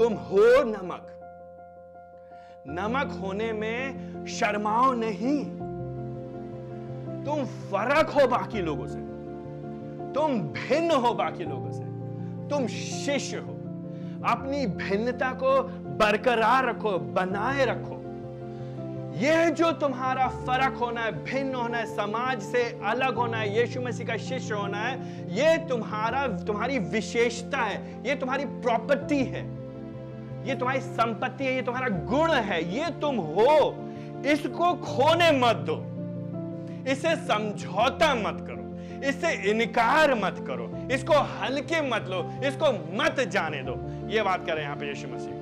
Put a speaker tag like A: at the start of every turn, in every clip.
A: तुम हो नमक। नमक होने में शर्माओ नहीं। तुम फ़र्क हो बाकी लोगों से। तुम भिन्न हो बाकी लोगों से। तुम शिष्य हो। अपनी भिन्नता को बरकरार रखो, बनाए रखो। यह जो तुम्हारा फ़र्क होना है, भिन्न होना है, समाज से अलग होना है, यीशु मसीह का शिष्य होना है। यह तुम्हारा, तुम्हारी विशेषता है, यह तुम्हारी प्रॉपर्टी है। ये तुम्हारी संपत्ति है, ये तुम्हारा गुण है, ये तुम हो। इसको खोने मत दो। इसे समझौता मत करो। इससे इनकार मत करो। इसको हल्के मत लो। इसको मत जाने दो। ये बात कर रहे हैं यहाँ पे यीशु मसीह।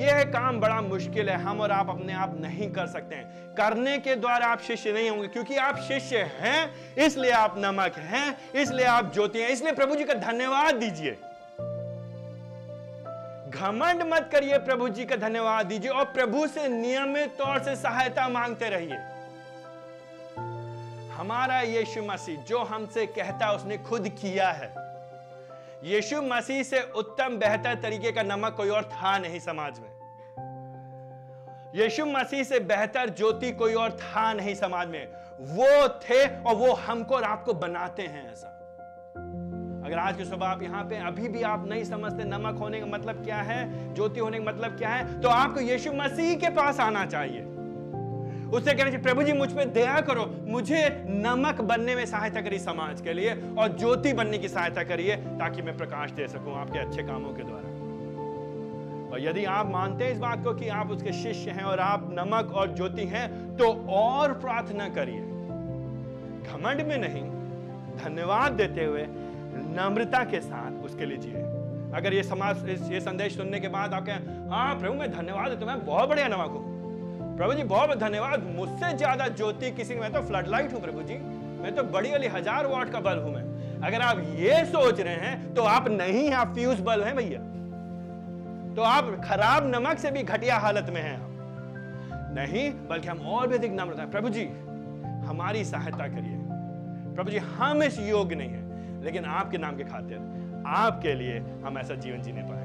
A: यह काम बड़ा मुश्किल है। हम और आप अपने आप नहीं कर सकते हैं। करने के द्वारा आप शिष्य नहीं होंगे, क्योंकि आप शिष्य हैं, इसलिए आप नमक हैं, इसलिए आप ज्योति हैं, इसलिए प्रभु जी का धन्यवाद दीजिए। घमंड मत करिए प्रभु जी का धन्यवाद दीजिए और प्रभु से नियमित तौर से सहायता मांगते रहिए। हमारा यीशु मसीह, जो हमसे कहता उसने खुद किया है। यीशु मसीह से उत्तम, बेहतर तरीके का नमक कोई और था नहीं समाज में। यीशु मसीह से बेहतर ज्योति कोई और था नहीं समाज में। वो थे और वो हमको और आपको बनाते हैं ऐसा। अगर आज की सुबह आप यहाँ पे, अभी भी आप नहीं समझते नमक होने का मतलब क्या है, ज्योति होने का मतलब क्या है तो आपको यीशु मसीह के पास आना चाहिए। उससे कहना चाहिए, प्रभु जी, मुझ पर दया करो, मुझे नमक बनने में सहायता करिए समाज के लिए और ज्योति बनने की सहायता करिए ताकि मैं प्रकाश दे सकूँ आपके अच्छे कामों के द्वारा। और यदि आप मानते हैं इस बात को कि आप उसके शिष्य हैं और आप नमक और ज्योति हैं तो और प्रार्थना करिए। घमंड में नहीं, धन्यवाद देते हुए नम्रता के साथ उसके लिए जिए। अगर ये समाज ये संदेश सुनने के बाद आप कहें हाँ प्रभु, मैं धन्यवाद देता हूँ बहुत बढ़िया नमक हूँ। प्रभु जी, बहुत धन्यवाद। मुझसे ज़्यादा ज्योति किसी, मैं तो फ्लड लाइट हूँ प्रभु जी। मैं तो बड़ी वाली हज़ार वाट का बल्ब हूँ मैं। अगर आप ये सोच रहे हैं तो आप नहीं आप फ्यूज बल्ब हैं भैया। तो आप खराब नमक से भी घटिया हालत में हैं आप। नहीं, बल्कि हम और भी अधिक नम्रता प्रभु जी, हमारी सहायता करिए। प्रभु जी, हम इस योग्य नहीं है। लेकिन आपके नाम के खातिर आपके लिए हम ऐसा जीवन जीने पाए।